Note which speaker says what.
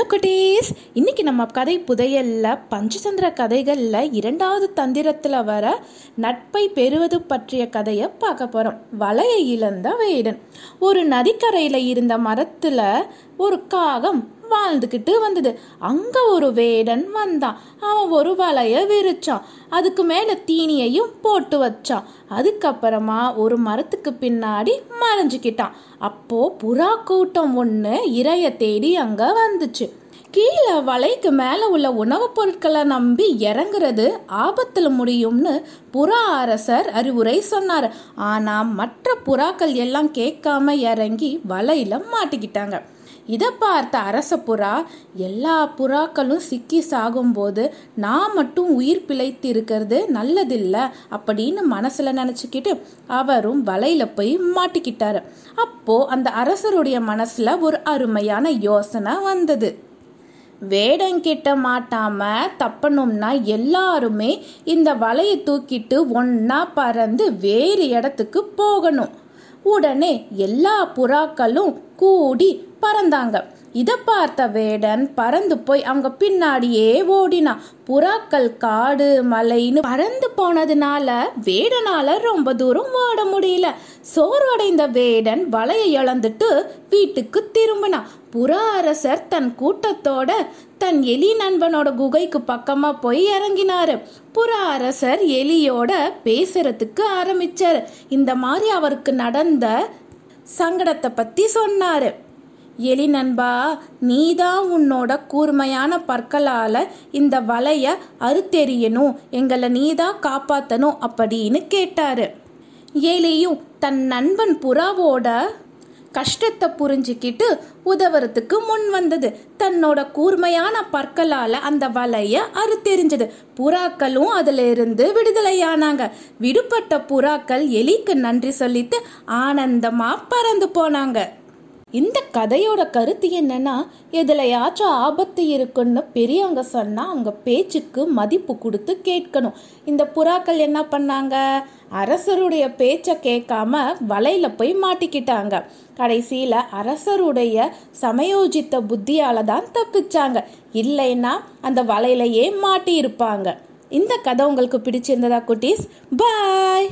Speaker 1: Hello குட்டீஸ் இன்னைக்கு நம்ம கதை புதையல்ல பஞ்சதந்திர கதைகளில் இரண்டாவது தந்திரத்தில் வர நட்பை பெறுவது பற்றிய கதையை பார்க்க போகிறோம் வலையை இழந்த வேடன். ஒரு நதிக்கரையில் இருந்த மரத்தில் ஒரு காகம் வாழ்ந்துக்கிட்டு வந்தது. அங்கே ஒரு வேடன் வந்தான். அவன் ஒரு வலையை விரிச்சான். அதுக்கு மேலே தீனியையும் போட்டு வச்சான். அதுக்கப்புறமா ஒரு மரத்துக்கு பின்னாடி மறைஞ்சுக்கிட்டான். அப்போ புறா கூட்டம் ஒன்று இறைய தேடி அங்கே வந்துச்சு. கீழே வலைக்கு மேலே உள்ள உணவுப் பொருட்களை நம்பி இறங்குறது ஆபத்தில் முடியும்னு புறா அரசர் அறிவுரை சொன்னார். ஆனால் மற்ற புறாக்கள் எல்லாம் கேட்காம இறங்கி வலையில் மாட்டிக்கிட்டாங்க. இதை பார்த்த அரச புறா எல்லா புறாக்களும் சிக்கி சாகும்போது நான் மட்டும் உயிர் பிழைத்து இருக்கிறது நல்லதில்லை அப்படின்னு மனசில் நினச்சிக்கிட்டு அவரும் வலையில் போய் மாட்டிக்கிட்டாரு. அப்போது அந்த அரசருடைய மனசில் ஒரு அருமையான யோசனை வந்தது. வேடங்கிட்ட மாட்டாம தப்பணும்னா எல்லாருமே இந்த வலையை தூக்கிட்டு ஒன்னா பறந்து வேறு இடத்துக்கு போகணும். உடனே எல்லா புறாக்களும் கூடி பறந்தாங்க. இதை பார்த்த வேடன் பறந்து போய் அவங்க பின்னாடியே ஓடினான் புறாக்கள் காடு மலைன்னு பறந்து போனதுனால வேடனால ரொம்ப தூரம் ஓட முடியல. சோர்வடைந்த வேடன் வலையை இழந்துட்டு வீட்டுக்கு திரும்பினான். புறா அரசர் தன் கூட்டத்தோட தன் எலி நண்பனோட குகைக்கு பக்கமா போய் இறங்கினாரு. புறா அரசர் எலியோட பேசுறதுக்கு ஆரம்பிச்சாரு. இந்த மாதிரி அவருக்கு நடந்த சங்கடத்தை பத்தி சொன்னாரு. எலி நண்பா நீதான் உன்னோட கூர்மையான பற்களால இந்த வலைய அறுத்தெறியணும். எங்களை நீதான் காப்பாத்தணும் அப்படின்னு கேட்டாரு. ஏலேயும் தன் நண்பன் புறாவோட கஷ்டத்தை புரிஞ்சுக்கிட்டு உதவுறதுக்கு முன் வந்தது. தன்னோட கூர்மையான பற்களால அந்த வலைய அறுத்தெறிஞ்சது. புறாக்களும் அதுல இருந்து விடுதலையானாங்க. விடுபட்ட புறாக்கள் எலிக்கு நன்றி சொல்லிட்டு ஆனந்தமா பறந்து போனாங்க. இந்த கதையோட கருத்து என்னன்னா எதுலையாச்சும் ஆபத்து இருக்குன்னு பெரியவங்க சொன்னா அவங்க பேச்சுக்கு மதிப்பு கொடுத்து கேட்கணும். இந்த புறாக்கள் என்ன பண்ணாங்க? அரசருடைய பேச்சை கேட்காம வலையில போய் மாட்டிக்கிட்டாங்க. கடைசியில அரசருடைய சமயோஜித்த புத்தியால தான் தப்பிச்சாங்க. இல்லைன்னா அந்த வலையிலையே மாட்டி இருப்பாங்க இந்த கதை உங்களுக்கு பிடிச்சிருந்ததா குட்டீஸ்? பாய்!